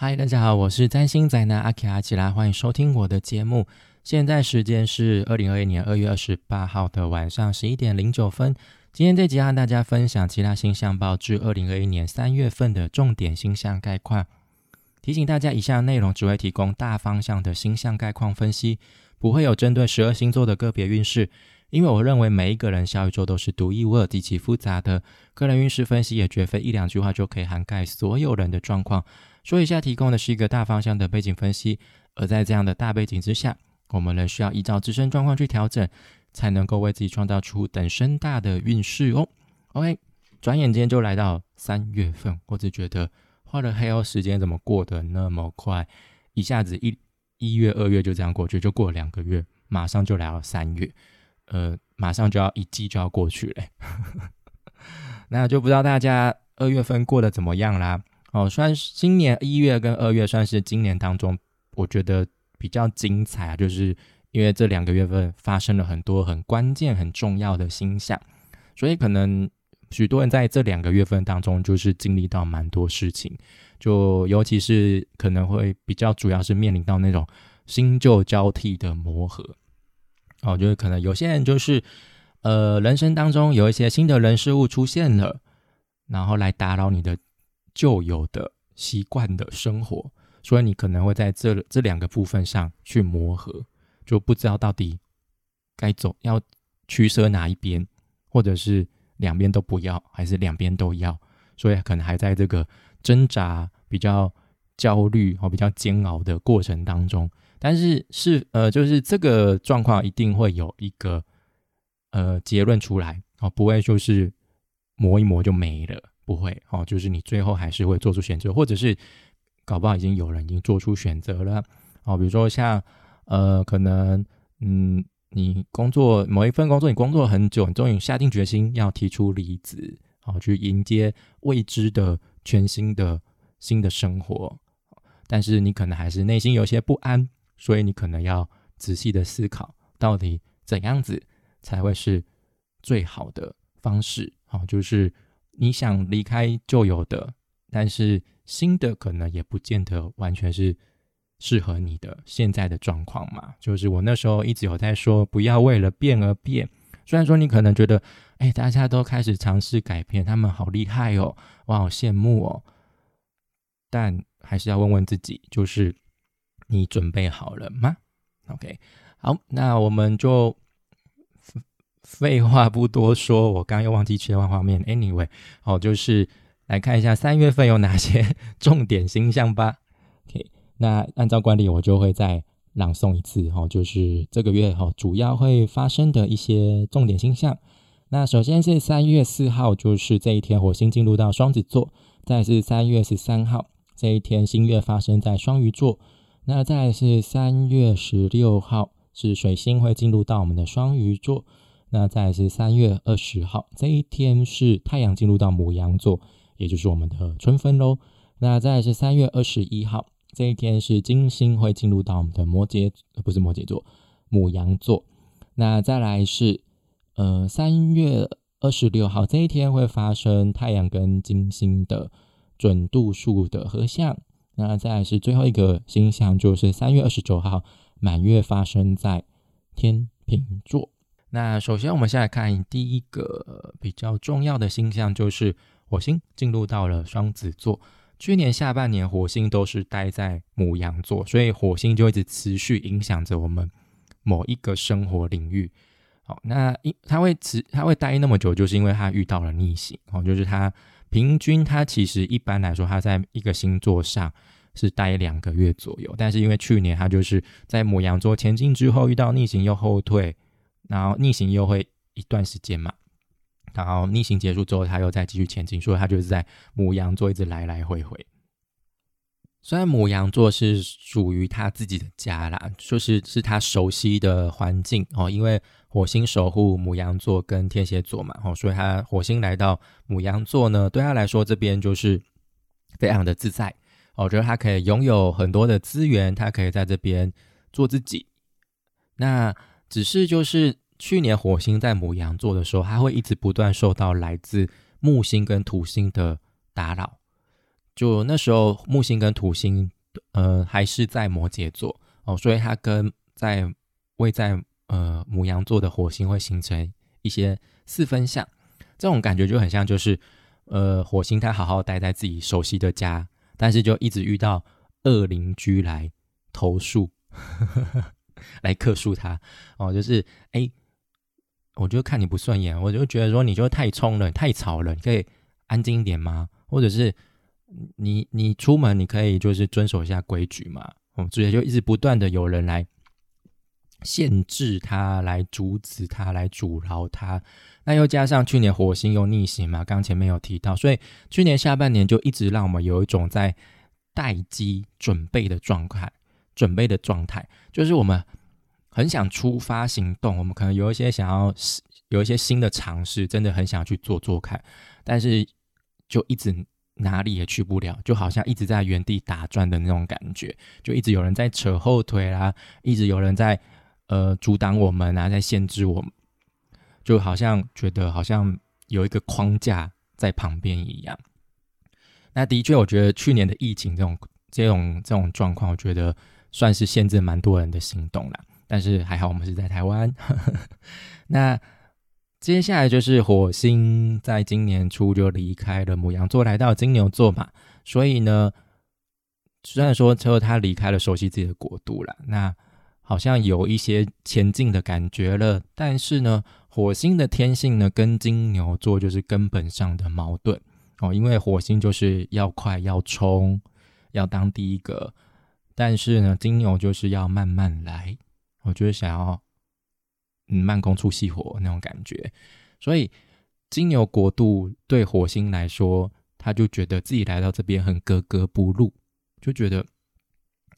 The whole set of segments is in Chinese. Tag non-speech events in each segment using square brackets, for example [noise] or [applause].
嗨，大家好，我是占星宅男阿奇阿奇拉，欢迎收听我的节目。现在时间是二零二一年二月二十八号的晚上十一点零九分。今天这集和大家分享其他星象报至二零二一年三月份的重点星象概况。提醒大家，以下内容只会提供大方向的星象概况分析，不会有针对十二星座的个别运势。因为我认为每一个人小宇宙都是独一无二、极其复杂的，个人运势分析也绝非一两句话就可以涵盖所有人的状况。说一下，提供的是一个大方向的背景分析，而在这样的大背景之下，我们仍需要依照自身状况去调整，才能够为自己创造出等身大的运势哦。OK，转眼间就来到三月份，我只觉得花了黑哦，时间怎么过得那么快？一下子一一月、二月就这样过去，就过了两个月，马上就来到三月，呃，马上就要一季就要过去了。[laughs] 那就不知道大家二月份过得怎么样啦？哦，算是今年一月跟二月算是今年当中，我觉得比较精彩啊，就是因为这两个月份发生了很多很关键、很重要的星象，所以可能许多人在这两个月份当中，就是经历到蛮多事情，就尤其是可能会比较主要是面临到那种新旧交替的磨合。哦，就是可能有些人就是呃，人生当中有一些新的人事物出现了，然后来打扰你的。旧有的习惯的生活，所以你可能会在这这两个部分上去磨合，就不知道到底该走要取舍哪一边，或者是两边都不要，还是两边都要，所以可能还在这个挣扎、比较焦虑或比较煎熬的过程当中。但是是呃，就是这个状况一定会有一个呃结论出来哦，不会就是磨一磨就没了。不会哦，就是你最后还是会做出选择，或者是搞不好已经有人已经做出选择了哦。比如说像呃，可能嗯，你工作某一份工作，你工作很久，你终于下定决心要提出离职，哦，去迎接未知的全新的新的生活。但是你可能还是内心有些不安，所以你可能要仔细的思考，到底怎样子才会是最好的方式。好，就是。你想离开旧有的，但是新的可能也不见得完全是适合你的现在的状况嘛。就是我那时候一直有在说，不要为了变而变。虽然说你可能觉得，哎，大家都开始尝试改变，他们好厉害哦，我好羡慕哦。但还是要问问自己，就是你准备好了吗？OK，好，那我们就。废话不多说，我刚又忘记切换画面。Anyway，好，就是来看一下三月份有哪些重点星象吧。[laughs] OK，那按照惯例，我就会再朗诵一次哈，就是这个月哈主要会发生的一些重点星象。那首先是三月四号，就是这一天火星进入到双子座；再是三月十三号这一天新月发生在双鱼座；那再是三月十六号是水星会进入到我们的双鱼座。那再来是三月二十号这一天是太阳进入到母羊座，也就是我们的春分喽。那再来是三月二十一号这一天是金星会进入到我们的摩羯，不是摩羯座，母羊座。那再来是呃三月二十六号这一天会发生太阳跟金星的准度数的合相。那再来是最后一个星象就是三月二十九号满月发生在天平座。那首先，我们先来看第一个比较重要的星象，就是火星进入到了双子座。去年下半年，火星都是待在母羊座，所以火星就一直持续影响着我们某一个生活领域。好，那因它会持它会待那么久，就是因为它遇到了逆行。哦，就是它平均它其实一般来说，它在一个星座上是待两个月左右，但是因为去年它就是在母羊座前进之后遇到逆行又后退。然后逆行又会一段时间嘛，然后逆行结束之后，他又再继续前进，所以他就是在母羊座一直来来回回。虽然母羊座是属于他自己的家啦，就是是他熟悉的环境哦，因为火星守护母羊座跟天蝎座嘛，哦，所以他火星来到母羊座呢，对他来说这边就是非常的自在。我觉得他可以拥有很多的资源，他可以在这边做自己。那只是就是去年火星在母羊座的时候，它会一直不断受到来自木星跟土星的打扰。就那时候木星跟土星，呃，还是在摩羯座哦，所以它跟在位在呃母羊座的火星会形成一些四分相，这种感觉就很像，就是呃火星它好好待在自己熟悉的家，但是就一直遇到恶邻居来投诉，[laughs] 来克诉他哦，就是哎。我就看你不顺眼，我就觉得说你就太冲了，太吵了，你可以安静一点吗？或者是你你出门你可以就是遵守一下规矩嘛？哦，所以就一直不断的有人来限制他，来阻止他，来阻挠他。那又加上去年火星又逆行嘛，刚前面有提到，所以去年下半年就一直让我们有一种在待机准备的状态，准备的状态，就是我们。很想出发行动，我们可能有一些想要有一些新的尝试，真的很想去做做看，但是就一直哪里也去不了，就好像一直在原地打转的那种感觉，就一直有人在扯后腿啦，一直有人在呃阻挡我们啊，在限制我们，就好像觉得好像有一个框架在旁边一样。那的确，我觉得去年的疫情这种这种这种状况，我觉得算是限制蛮多人的行动了。但是还好，我们是在台湾。[laughs] 那接下来就是火星在今年初就离开了母羊座，来到金牛座嘛。所以呢，虽然说之后他离开了熟悉自己的国度了，那好像有一些前进的感觉了。但是呢，火星的天性呢，跟金牛座就是根本上的矛盾哦。因为火星就是要快、要冲、要当第一个，但是呢，金牛就是要慢慢来。我就是想要，嗯，慢工出细活那种感觉，所以金牛国度对火星来说，他就觉得自己来到这边很格格不入，就觉得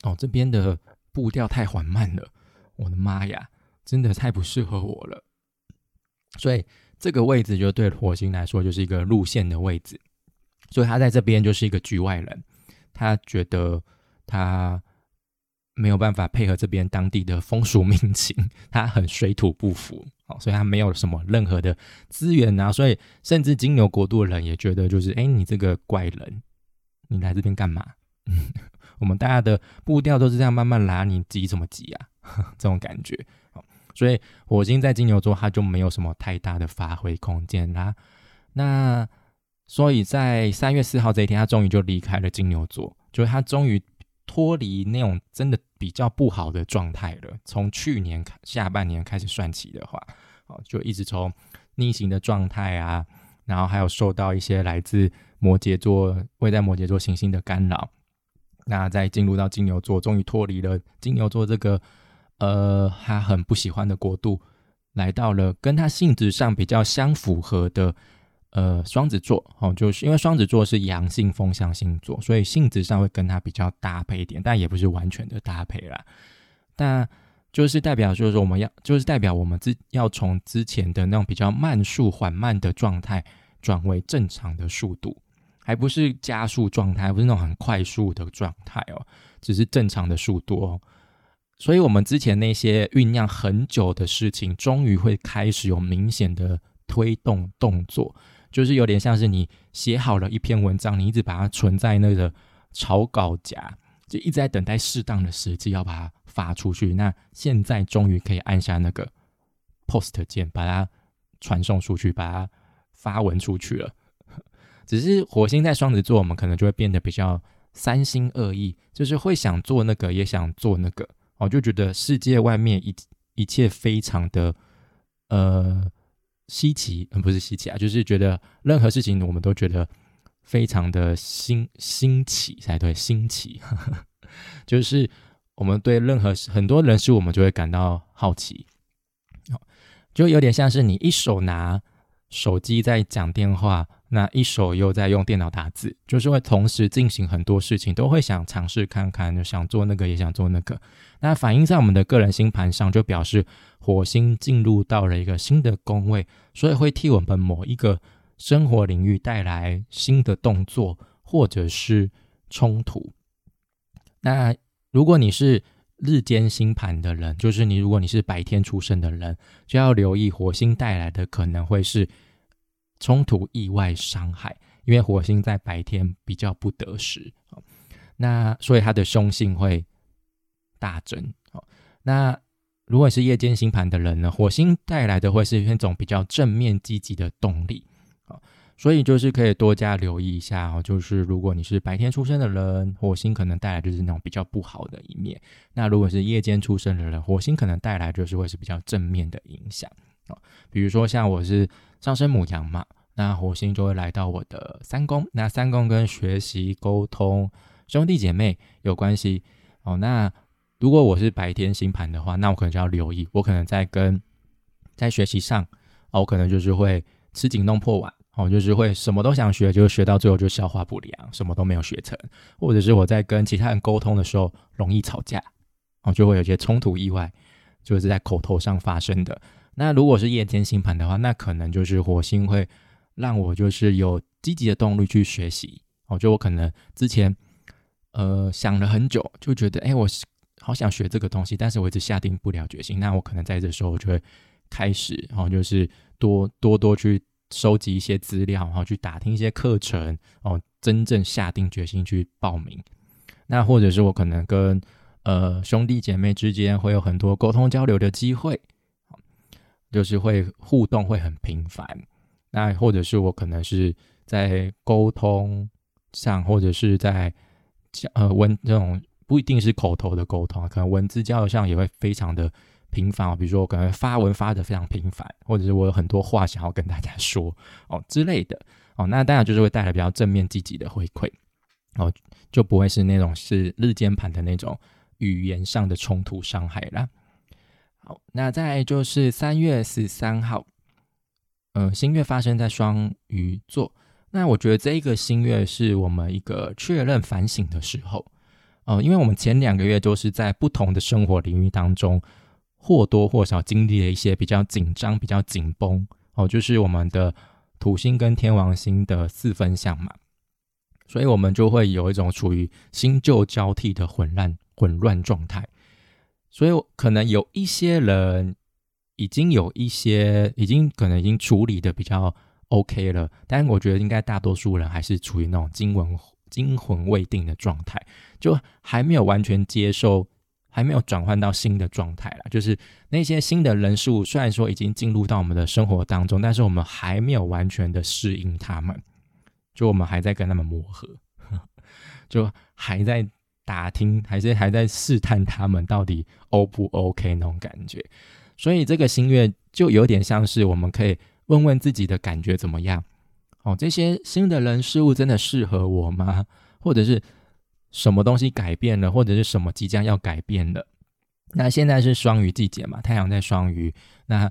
哦，这边的步调太缓慢了，我的妈呀，真的太不适合我了。所以这个位置就对火星来说就是一个路线的位置，所以他在这边就是一个局外人，他觉得他。没有办法配合这边当地的风俗民情，他很水土不服，[laughs] 哦，所以他没有什么任何的资源啊，所以甚至金牛国度的人也觉得，就是哎，你这个怪人，你来这边干嘛？[laughs] 我们大家的步调都是这样慢慢来，你急什么急啊？[laughs] 这种感觉，所以火星在金牛座，他就没有什么太大的发挥空间啦。那所以在三月四号这一天，他终于就离开了金牛座，就是他终于。脱离那种真的比较不好的状态了。从去年下半年开始算起的话，哦，就一直从逆行的状态啊，然后还有受到一些来自摩羯座位在摩羯座行星的干扰，那再进入到金牛座，终于脱离了金牛座这个呃他很不喜欢的国度，来到了跟他性质上比较相符合的。呃，双子座哦，就是因为双子座是阳性风向星座，所以性质上会跟它比较搭配一点，但也不是完全的搭配啦。但就是代表，就是说我们要，就是代表我们之要从之前的那种比较慢速缓慢的状态，转为正常的速度，还不是加速状态，不是那种很快速的状态哦，只是正常的速度哦。所以，我们之前那些酝酿很久的事情，终于会开始有明显的推动动作。就是有点像是你写好了一篇文章，你一直把它存在那个草稿夹，就一直在等待适当的时机要把它发出去。那现在终于可以按下那个 post 键，把它传送出去，把它发文出去了。[laughs] 只是火星在双子座，我们可能就会变得比较三心二意，就是会想做那个，也想做那个，哦，就觉得世界外面一一切非常的呃。稀奇，嗯，不是稀奇啊，就是觉得任何事情我们都觉得非常的新新奇才对，新奇，[laughs] 就是我们对任何很多人事物，我们就会感到好奇，就有点像是你一手拿手机在讲电话。那一手又在用电脑打字，就是会同时进行很多事情，都会想尝试看看，就想做那个也想做那个。那反映在我们的个人星盘上，就表示火星进入到了一个新的宫位，所以会替我们某一个生活领域带来新的动作或者是冲突。那如果你是日间星盘的人，就是你如果你是白天出生的人，就要留意火星带来的可能会是。冲突、意外、伤害，因为火星在白天比较不得时，那所以它的凶性会大增。那如果是夜间星盘的人呢，火星带来的会是那种比较正面积极的动力。所以就是可以多加留意一下哦，就是如果你是白天出生的人，火星可能带来就是那种比较不好的一面；那如果是夜间出生的人，火星可能带来就是会是比较正面的影响啊。比如说像我是上升母羊嘛，那火星就会来到我的三宫，那三宫跟学习、沟通、兄弟姐妹有关系哦。那如果我是白天星盘的话，那我可能就要留意，我可能在跟在学习上哦，我可能就是会吃紧弄破碗。哦，就是会什么都想学，就学到最后就消化不良，什么都没有学成，或者是我在跟其他人沟通的时候容易吵架，哦，就会有些冲突意外，就是在口头上发生的。那如果是夜间星盘的话，那可能就是火星会让我就是有积极的动力去学习。哦，就我可能之前呃想了很久，就觉得哎，我好想学这个东西，但是我一直下定不了决心。那我可能在这时候我就会开始，哦，就是多多多去。收集一些资料，然后去打听一些课程，哦，真正下定决心去报名。那或者是我可能跟呃兄弟姐妹之间会有很多沟通交流的机会，就是会互动会很频繁。那或者是我可能是在沟通上，或者是在呃文这种不一定是口头的沟通，可能文字交流上也会非常的。频繁，比如说我可能发文发的非常频繁，或者是我有很多话想要跟大家说哦之类的哦，那当然就是会带来比较正面积极的回馈哦，就不会是那种是日间盘的那种语言上的冲突伤害啦。那再就是三月十三号，呃，新月发生在双鱼座，那我觉得这一个新月是我们一个确认反省的时候哦，因为我们前两个月都是在不同的生活领域当中。或多或少经历了一些比较紧张、比较紧绷哦，就是我们的土星跟天王星的四分相嘛，所以我们就会有一种处于新旧交替的混乱、混乱状态。所以可能有一些人已经有一些，已经可能已经处理的比较 OK 了，但我觉得应该大多数人还是处于那种惊魂惊魂未定的状态，就还没有完全接受。还没有转换到新的状态啦，就是那些新的人事物，虽然说已经进入到我们的生活当中，但是我们还没有完全的适应他们，就我们还在跟他们磨合，[laughs] 就还在打听，还是还在试探他们到底 O 不 OK 那种感觉。所以这个新月就有点像是我们可以问问自己的感觉怎么样？哦，这些新的人事物真的适合我吗？或者是？什么东西改变了，或者是什么即将要改变了？那现在是双鱼季节嘛，太阳在双鱼，那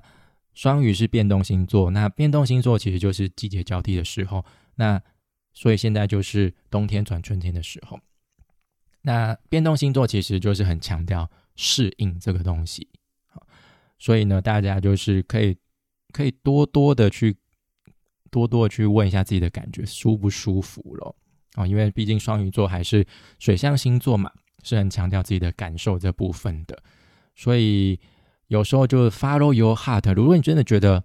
双鱼是变动星座，那变动星座其实就是季节交替的时候，那所以现在就是冬天转春天的时候。那变动星座其实就是很强调适应这个东西，所以呢，大家就是可以可以多多的去多多的去问一下自己的感觉舒不舒服咯。啊，因为毕竟双鱼座还是水象星座嘛，是很强调自己的感受这部分的，所以有时候就 follow your heart。如果你真的觉得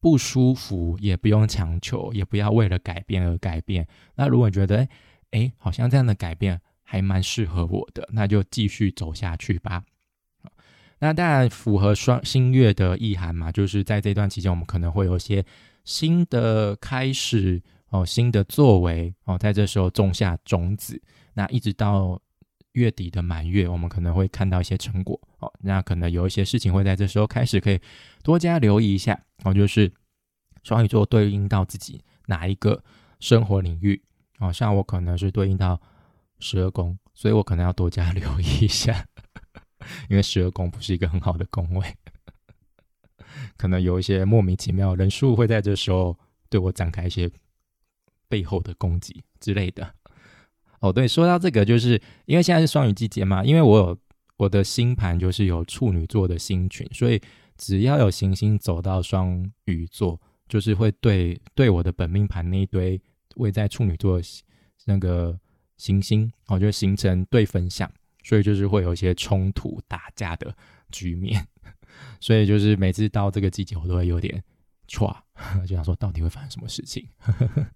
不舒服，也不用强求，也不要为了改变而改变。那如果你觉得，哎，好像这样的改变还蛮适合我的，那就继续走下去吧。那当然符合双新月的意涵嘛，就是在这段期间，我们可能会有一些新的开始。哦，新的作为哦，在这时候种下种子，那一直到月底的满月，我们可能会看到一些成果哦。那可能有一些事情会在这时候开始，可以多加留意一下哦。就是双鱼座对应到自己哪一个生活领域哦，像我可能是对应到十二宫，所以我可能要多加留意一下，[laughs] 因为十二宫不是一个很好的宫位，[laughs] 可能有一些莫名其妙人数会在这时候对我展开一些。背后的攻击之类的，哦，对，说到这个，就是因为现在是双鱼季节嘛，因为我有我的星盘就是有处女座的星群，所以只要有行星走到双鱼座，就是会对对我的本命盘那一堆位在处女座那个行星，哦，就形成对分相，所以就是会有一些冲突打架的局面，[laughs] 所以就是每次到这个季节，我都会有点歘，[laughs] 就想说到底会发生什么事情。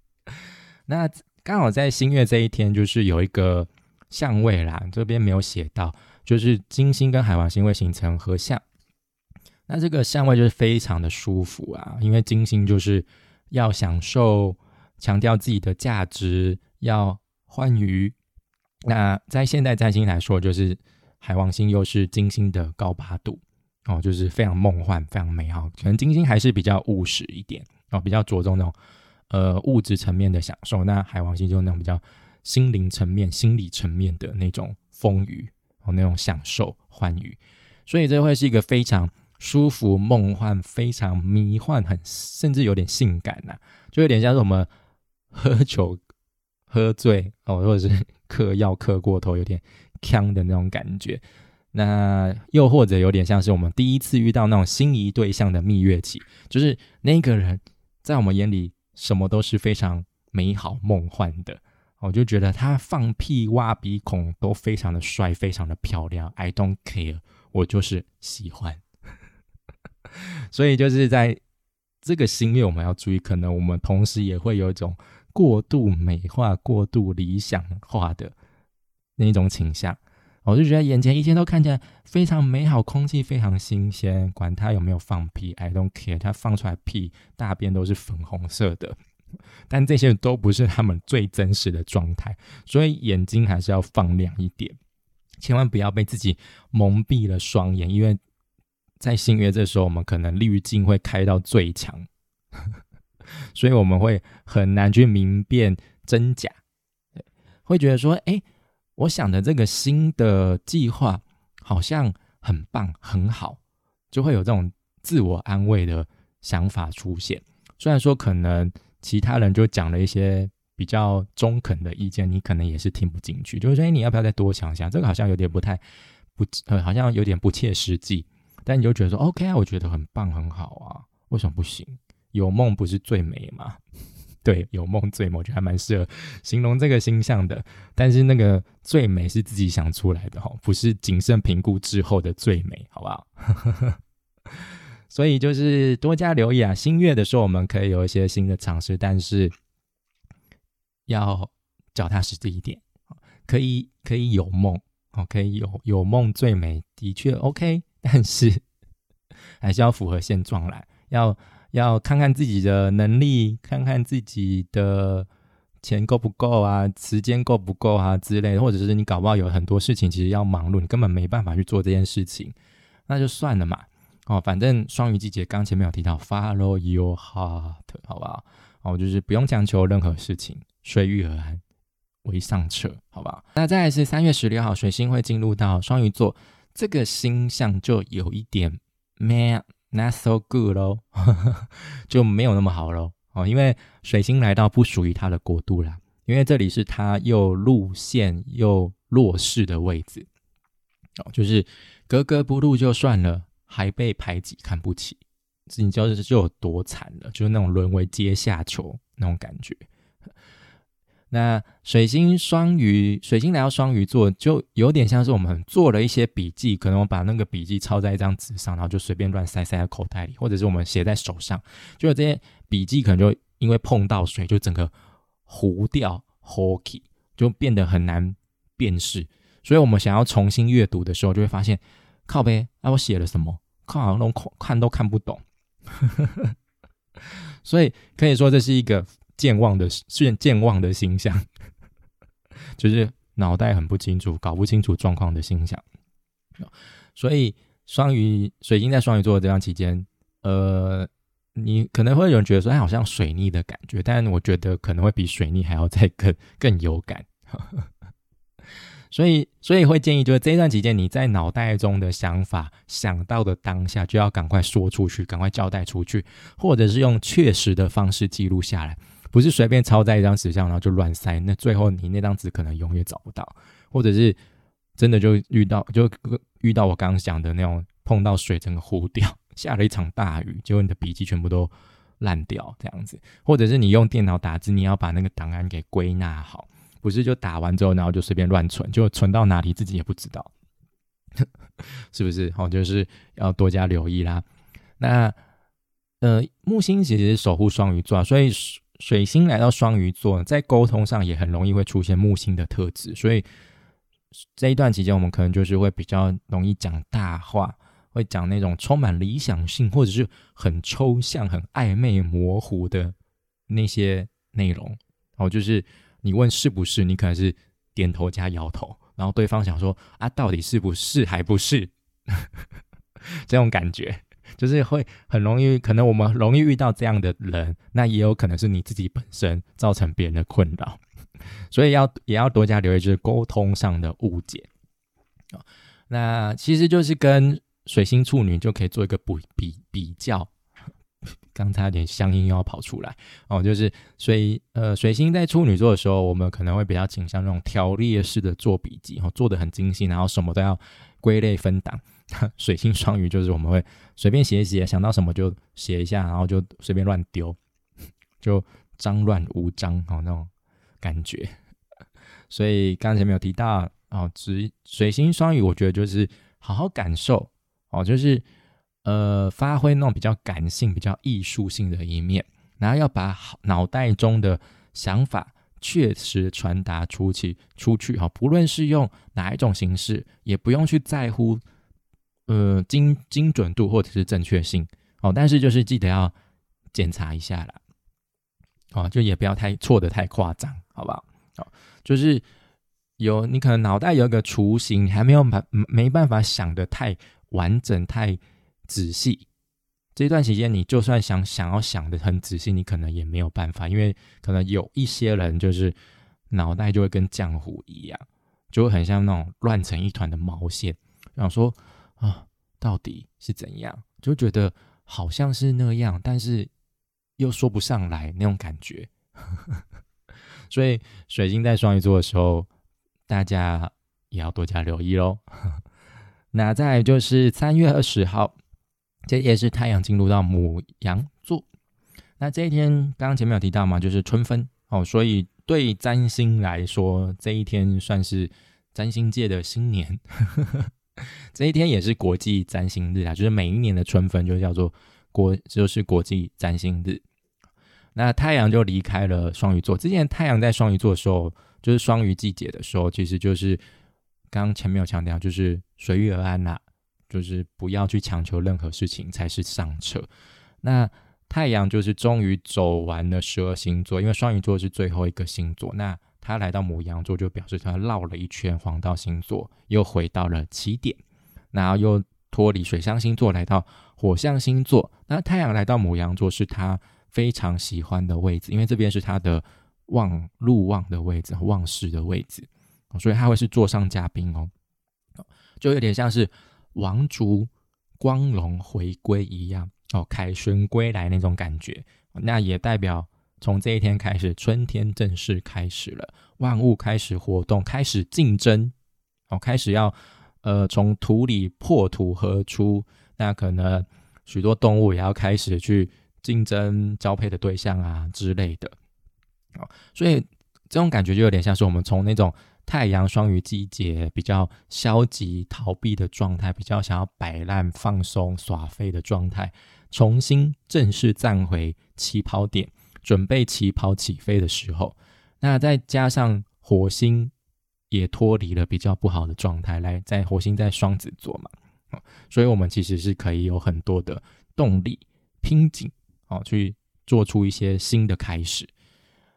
[laughs] 那刚好在新月这一天，就是有一个相位啦，这边没有写到，就是金星跟海王星会形成合相。那这个相位就是非常的舒服啊，因为金星就是要享受、强调自己的价值，要欢愉。那在现代占星来说，就是海王星又是金星的高八度哦，就是非常梦幻、非常美好。可能金星还是比较务实一点哦，比较着重那种呃物质层面的享受。那海王星就是那种比较心灵层面、心理层面的那种丰腴哦，那种享受、欢愉。所以这会是一个非常。舒服、梦幻、非常迷幻，很甚至有点性感呐，就有点像是我们喝酒喝醉哦，或者是嗑药嗑过头，有点呛的那种感觉。那又或者有点像是我们第一次遇到那种心仪对象的蜜月期，就是那个人在我们眼里什么都是非常美好、梦幻的，我就觉得他放屁、挖鼻孔都非常的帅、非常的漂亮。I don't care，我就是喜欢。[laughs] 所以就是在这个星月，我们要注意，可能我们同时也会有一种过度美化、过度理想化的那种倾向。我就觉得眼前一切都看起来非常美好，空气非常新鲜，管他有没有放屁，I don't care，他放出来屁大便都是粉红色的，但这些都不是他们最真实的状态，所以眼睛还是要放亮一点，千万不要被自己蒙蔽了双眼，因为。在新月这时候，我们可能滤镜会开到最强，所以我们会很难去明辨真假，会觉得说：“哎，我想的这个新的计划好像很棒很好，就会有这种自我安慰的想法出现。虽然说可能其他人就讲了一些比较中肯的意见，你可能也是听不进去，就是说：“哎，你要不要再多想想？这个好像有点不太不，呃，好像有点不切实际。”但你就觉得说 OK 啊，我觉得很棒很好啊，为什么不行？有梦不是最美吗？[laughs] 对，有梦最美，我觉得还蛮适合形容这个星象的。但是那个最美是自己想出来的哈，不是谨慎评估之后的最美，好不好？[laughs] 所以就是多加留意啊。新月的时候，我们可以有一些新的尝试，但是要脚踏实地一点，可以可以有梦，哦，可以有有梦最美，的确 OK。但是 [laughs] 还是要符合现状来，要要看看自己的能力，看看自己的钱够不够啊，时间够不够啊之类的，或者是你搞不好有很多事情其实要忙碌，你根本没办法去做这件事情，那就算了嘛。哦，反正双鱼季节刚前面有提到，Follow your heart，好不好？哦，就是不用强求任何事情，随遇而安为上策，好不好？那再来是三月十六号，水星会进入到双鱼座。这个星象就有一点 man not so good 咯，[laughs] 就没有那么好喽哦，因为水星来到不属于他的国度啦，因为这里是他又路线又弱势的位置哦，就是格格不入就算了，还被排挤看不起，你知道这就有多惨了，就是那种沦为阶下囚那种感觉。那水星双鱼，水星来到双鱼座，就有点像是我们做了一些笔记，可能我把那个笔记抄在一张纸上，然后就随便乱塞塞在口袋里，或者是我们写在手上，就这些笔记可能就因为碰到水，就整个糊掉 h o k y 就变得很难辨识。所以我们想要重新阅读的时候，就会发现靠呗，啊，我写了什么？靠好像看都看不懂。[laughs] 所以可以说这是一个。健忘的健健忘的形象，[laughs] 就是脑袋很不清楚、搞不清楚状况的形象。所以双鱼水晶在双鱼座的这段期间，呃，你可能会有人觉得说，哎，好像水逆的感觉，但我觉得可能会比水逆还要再更 [laughs] 更有感。[laughs] 所以，所以会建议，就是这一段期间，你在脑袋中的想法想到的当下，就要赶快说出去，赶快交代出去，或者是用确实的方式记录下来。不是随便抄在一张纸上，然后就乱塞，那最后你那张纸可能永远找不到，或者是真的就遇到就遇到我刚刚讲的那种碰到水整个糊掉，下了一场大雨，结果你的笔记全部都烂掉这样子，或者是你用电脑打字，你要把那个档案给归纳好，不是就打完之后然后就随便乱存，就存到哪里自己也不知道，[laughs] 是不是？好，就是要多加留意啦。那呃，木星其实守护双鱼座，所以。水星来到双鱼座，在沟通上也很容易会出现木星的特质，所以这一段期间，我们可能就是会比较容易讲大话，会讲那种充满理想性或者是很抽象、很暧昧、模糊的那些内容。哦，就是你问是不是，你可能是点头加摇头，然后对方想说啊，到底是不是还不是？[laughs] 这种感觉。就是会很容易，可能我们容易遇到这样的人，那也有可能是你自己本身造成别人的困扰，[laughs] 所以要也要多加留意，就是沟通上的误解。啊那其实就是跟水星处女就可以做一个比比比较，[laughs] 刚才有点乡音又要跑出来。哦，就是水呃水星在处女座的时候，我们可能会比较倾向那种条列式的做笔记，哦，做的很精细，然后什么都要归类分档。[laughs] 水星双鱼就是我们会随便写一写，想到什么就写一下，然后就随便乱丢，[laughs] 就脏乱无章哦那种感觉。[laughs] 所以刚才没有提到哦，只水星双鱼，我觉得就是好好感受哦，就是呃发挥那种比较感性、比较艺术性的一面，然后要把脑袋中的想法确实传达出去，出去哈，不论是用哪一种形式，也不用去在乎。呃，精精准度或者是正确性哦，但是就是记得要检查一下啦，哦，就也不要太错的太夸张，好不好？哦，就是有你可能脑袋有一个雏形，你还没有把没办法想的太完整、太仔细。这段时间你就算想想要想的很仔细，你可能也没有办法，因为可能有一些人就是脑袋就会跟浆糊一样，就会很像那种乱成一团的毛线，然后说。啊，到底是怎样？就觉得好像是那样，但是又说不上来那种感觉。[laughs] 所以水晶在双鱼座的时候，大家也要多加留意喽。[laughs] 那再就是三月二十号，这也是太阳进入到母羊座。那这一天刚刚前面有提到嘛，就是春分哦，所以对占星来说，这一天算是占星界的新年。[laughs] 这一天也是国际占星日啊，就是每一年的春分就叫做国，就是国际占星日。那太阳就离开了双鱼座。之前太阳在双鱼座的时候，就是双鱼季节的时候，其实就是刚前面有强调，就是随遇而安呐，就是不要去强求任何事情才是上策。那太阳就是终于走完了十二星座，因为双鱼座是最后一个星座。那他来到母羊座，就表示他绕了一圈黄道星座，又回到了起点，然后又脱离水象星座，来到火象星座。那太阳来到母羊座，是他非常喜欢的位置，因为这边是他的望路望的位置，望视的位置，所以他会是座上嘉宾哦，就有点像是王族光荣回归一样哦，凯旋归来那种感觉。那也代表。从这一天开始，春天正式开始了，万物开始活动，开始竞争，哦，开始要，呃，从土里破土而出。那可能许多动物也要开始去竞争交配的对象啊之类的，哦，所以这种感觉就有点像是我们从那种太阳双鱼季节比较消极逃避的状态，比较想要摆烂放松耍废的状态，重新正式站回起跑点。准备起跑起飞的时候，那再加上火星也脱离了比较不好的状态，来在火星在双子座嘛，所以我们其实是可以有很多的动力拼紧哦，去做出一些新的开始。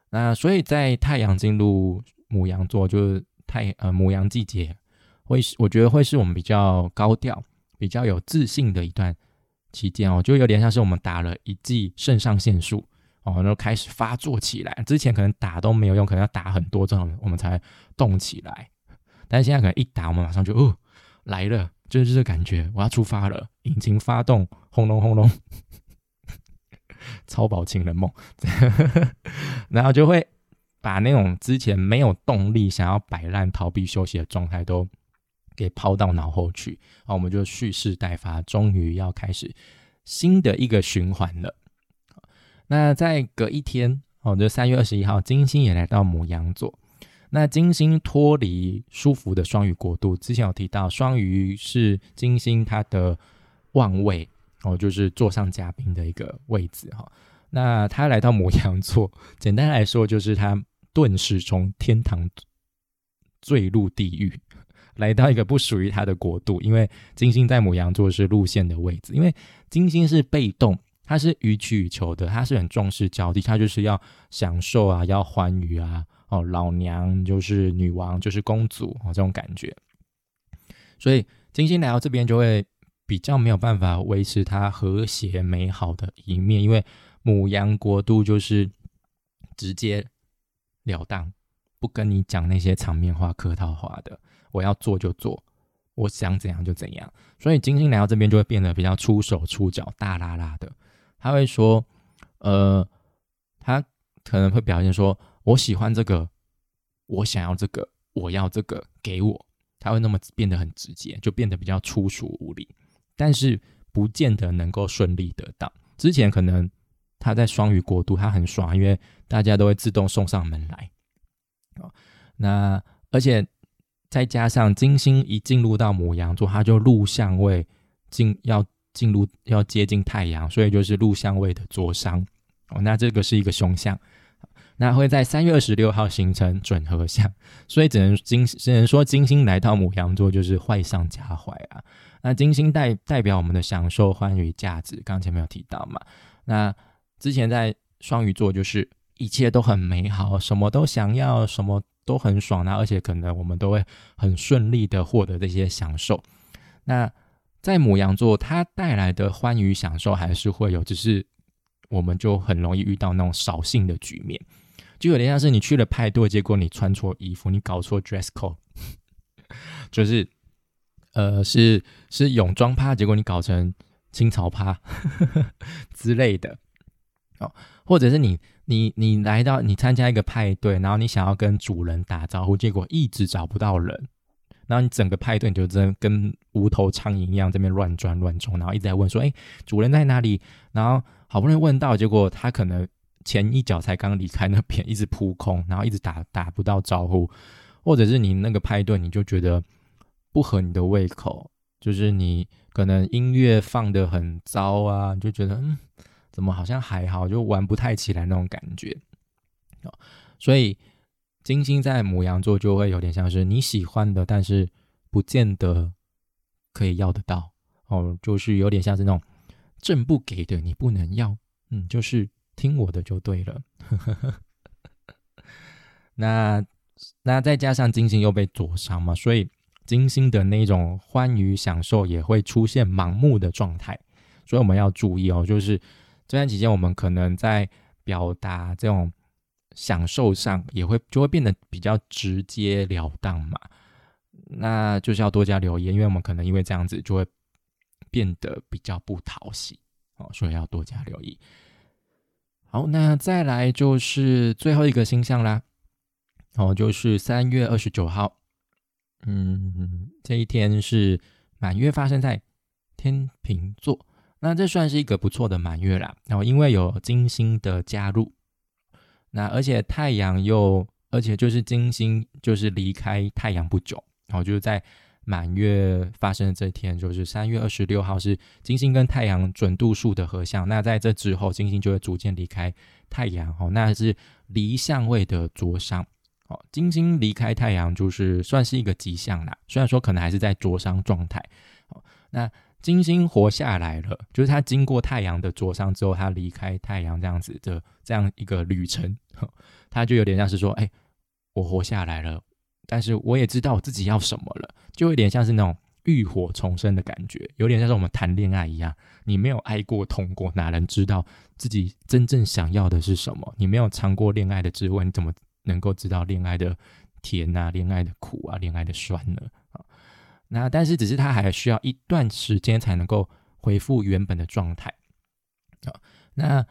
那所以在太阳进入母羊座，就是太呃母羊季节，会是我觉得会是我们比较高调、比较有自信的一段期间哦，就有点像是我们打了一剂肾上腺素。哦，然后开始发作起来。之前可能打都没有用，可能要打很多这种，我们才动起来。但是现在可能一打，我们马上就哦来了，就是这感觉，我要出发了，引擎发动，轰隆轰隆，[laughs] 超保情人梦。[laughs] 然后就会把那种之前没有动力、想要摆烂、逃避休息的状态都给抛到脑后去。然后我们就蓄势待发，终于要开始新的一个循环了。那再隔一天哦，就三月二十一号，金星也来到母羊座。那金星脱离舒服的双鱼国度，之前有提到，双鱼是金星它的旺位哦，就是座上嘉宾的一个位置哈。那他来到母羊座，[laughs] 简单来说就是他顿时从天堂坠入地狱，[laughs] 来到一个不属于他的国度。因为金星在母羊座是路线的位置，因为金星是被动，他是予取予求的，他是很重视交际，他就是要享受啊，要欢愉啊，哦，老娘就是女王，就是公主哦，这种感觉。所以金星来到这边就会比较没有办法维持它和谐美好的一面，因为母羊国度就是直截了当，不跟你讲那些场面话、客套话的。我要做就做，我想怎样就怎样。所以金星来到这边就会变得比较出手出脚、大啦啦的。他会说，呃，他可能会表现说，我喜欢这个，我想要这个，我要这个，给我。他会那么变得很直接，就变得比较粗俗无礼，但是不见得能够顺利得到。之前可能他在双鱼国度，他很爽，因为大家都会自动送上门来。哦，那而且再加上金星一进入到母羊座，他就入相位进要进入要接近太阳，所以就是入相位的灼伤。哦，那这个是一个凶相。那会在三月二十六号形成准合相，所以只能金只能说金星来到母羊座就是坏上加坏啊。那金星代代表我们的享受、欢愉、价值，刚前面有提到嘛。那之前在双鱼座就是一切都很美好，什么都想要，什么都很爽啊，而且可能我们都会很顺利的获得这些享受。那在母羊座，它带来的欢愉享受还是会有，只是我们就很容易遇到那种扫兴的局面。就有点像是你去了派对，结果你穿错衣服，你搞错 dress code，[laughs] 就是呃是是泳装趴，结果你搞成清朝趴 [laughs] 之类的。哦，或者是你你你来到你参加一个派对，然后你想要跟主人打招呼，结果一直找不到人，然后你整个派对你就真跟无头苍蝇一样这边乱转乱冲，然后一直在问说，哎，主人在哪里？然后好不容易问到，结果他可能。前一脚才刚离开那边，一直扑空，然后一直打打不到招呼，或者是你那个派对，你就觉得不合你的胃口，就是你可能音乐放的很糟啊，就觉得嗯，怎么好像还好，就玩不太起来那种感觉所以金星在母羊座就会有点像是你喜欢的，但是不见得可以要得到哦，就是有点像是那种正不给的你不能要，嗯，就是。听我的就对了。[laughs] 那那再加上金星又被灼伤嘛，所以金星的那种欢愉享受也会出现盲目的状态。所以我们要注意哦，就是这段期间我们可能在表达这种享受上也会就会变得比较直截了当嘛。那就是要多加留意，因为我们可能因为这样子就会变得比较不讨喜哦，所以要多加留意。好，那再来就是最后一个星象啦。哦，就是三月二十九号，嗯，这一天是满月发生在天平座，那这算是一个不错的满月啦。然后因为有金星的加入，那而且太阳又，而且就是金星就是离开太阳不久，然后就是在。满月发生的这天，就是三月二十六号，是金星跟太阳准度数的合相。那在这之后，金星就会逐渐离开太阳，哦，那是离相位的灼伤。哦，金星离开太阳就是算是一个吉象啦。虽然说可能还是在灼伤状态。哦，那金星活下来了，就是它经过太阳的灼伤之后，它离开太阳这样子的这样一个旅程，[laughs] 它就有点像是说，哎，我活下来了。但是我也知道我自己要什么了，就有点像是那种浴火重生的感觉，有点像是我们谈恋爱一样。你没有爱过、痛过，哪能知道自己真正想要的是什么？你没有尝过恋爱的滋味，你怎么能够知道恋爱的甜啊、恋爱的苦啊、恋爱的酸呢？那但是只是他还需要一段时间才能够恢复原本的状态啊。那，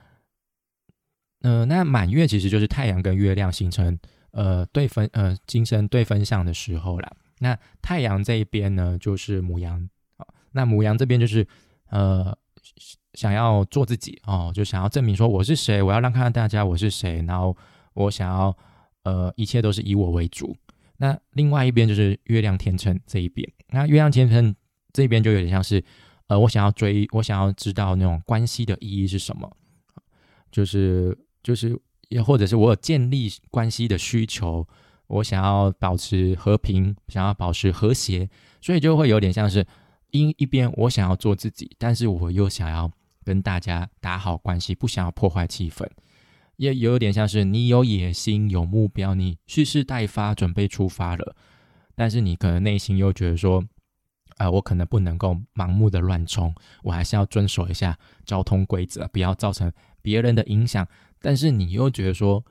呃，那满月其实就是太阳跟月亮形成。呃，对分呃，精神对分相的时候啦，那太阳这一边呢，就是母羊。那母羊这边就是呃，想要做自己哦，就想要证明说我是谁，我要让看到大家我是谁，然后我想要呃，一切都是以我为主。那另外一边就是月亮天秤这一边，那月亮天秤这边就有点像是呃，我想要追，我想要知道那种关系的意义是什么。就是就是也或者是我有建立关系的需求，我想要保持和平，想要保持和谐，所以就会有点像是一一边我想要做自己，但是我又想要跟大家打好关系，不想要破坏气氛，也有点像是你有野心、有目标，你蓄势待发，准备出发了，但是你可能内心又觉得说。啊，我可能不能够盲目的乱冲，我还是要遵守一下交通规则，不要造成别人的影响。但是你又觉得说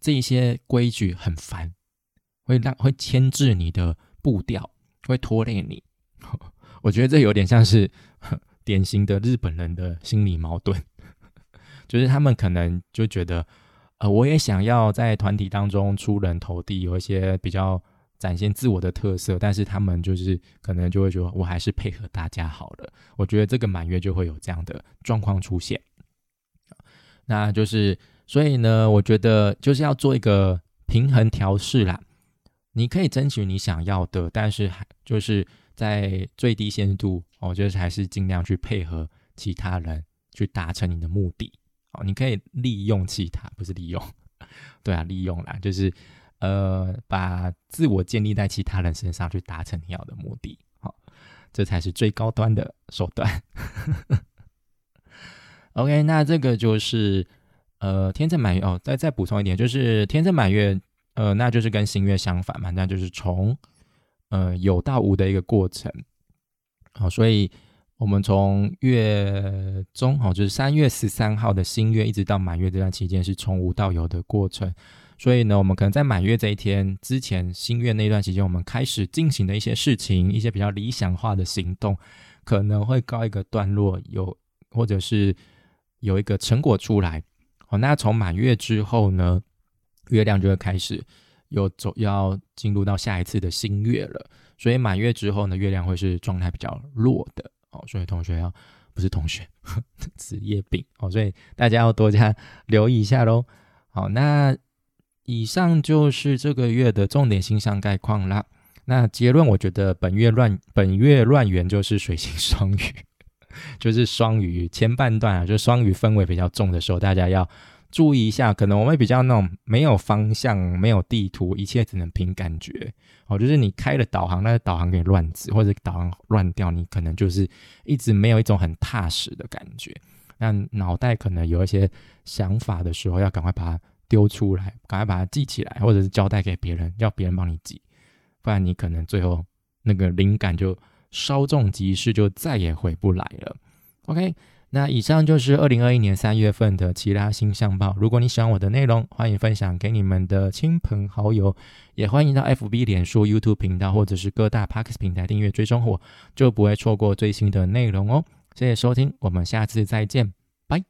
这些规矩很烦，会让会牵制你的步调，会拖累你。[laughs] 我觉得这有点像是 [laughs] 典型的日本人的心理矛盾，就是他们可能就觉得，呃，我也想要在团体当中出人头地，有一些比较。展现自我的特色，但是他们就是可能就会觉得我还是配合大家好了。我觉得这个满月就会有这样的状况出现。那就是所以呢，我觉得就是要做一个平衡调试啦。你可以争取你想要的，但是还就是在最低限度，我觉得还是尽量去配合其他人去达成你的目的。哦，你可以利用其他，不是利用，[laughs] 对啊，利用啦，就是。呃，把自我建立在其他人身上，去达成你要的目的，好，这才是最高端的手段。[laughs] OK，那这个就是呃天正满月哦，再再补充一点，就是天正满月，呃，那就是跟新月相反嘛，那就是从呃有到无的一个过程。好，所以我们从月中，哦，就是三月十三号的新月，一直到满月这段期间，是从无到有的过程。所以呢，我们可能在满月这一天之前，新月那段时间，我们开始进行的一些事情，一些比较理想化的行动，可能会告一个段落，有或者是有一个成果出来。哦，那从满月之后呢，月亮就会开始有走，要进入到下一次的新月了。所以满月之后呢，月亮会是状态比较弱的。哦，所以同学要不是同学，[laughs] 职业病哦，所以大家要多加留意一下喽。好，那。以上就是这个月的重点星象概况啦。那结论，我觉得本月乱本月乱源就是水星双鱼，[laughs] 就是双鱼前半段啊，就双鱼氛围比较重的时候，大家要注意一下。可能我们比较那种没有方向、没有地图，一切只能凭感觉哦。就是你开了导航，那个导航给你乱指，或者导航乱掉，你可能就是一直没有一种很踏实的感觉。那脑袋可能有一些想法的时候，要赶快把它。丢出来，赶快把它记起来，或者是交代给别人，要别人帮你记，不然你可能最后那个灵感就稍纵即逝，就再也回不来了。OK，那以上就是二零二一年三月份的其他星象报。如果你喜欢我的内容，欢迎分享给你们的亲朋好友，也欢迎到 FB、脸书、YouTube 频道或者是各大 Parks 平台订阅追踪我，就不会错过最新的内容哦。谢谢收听，我们下次再见。拜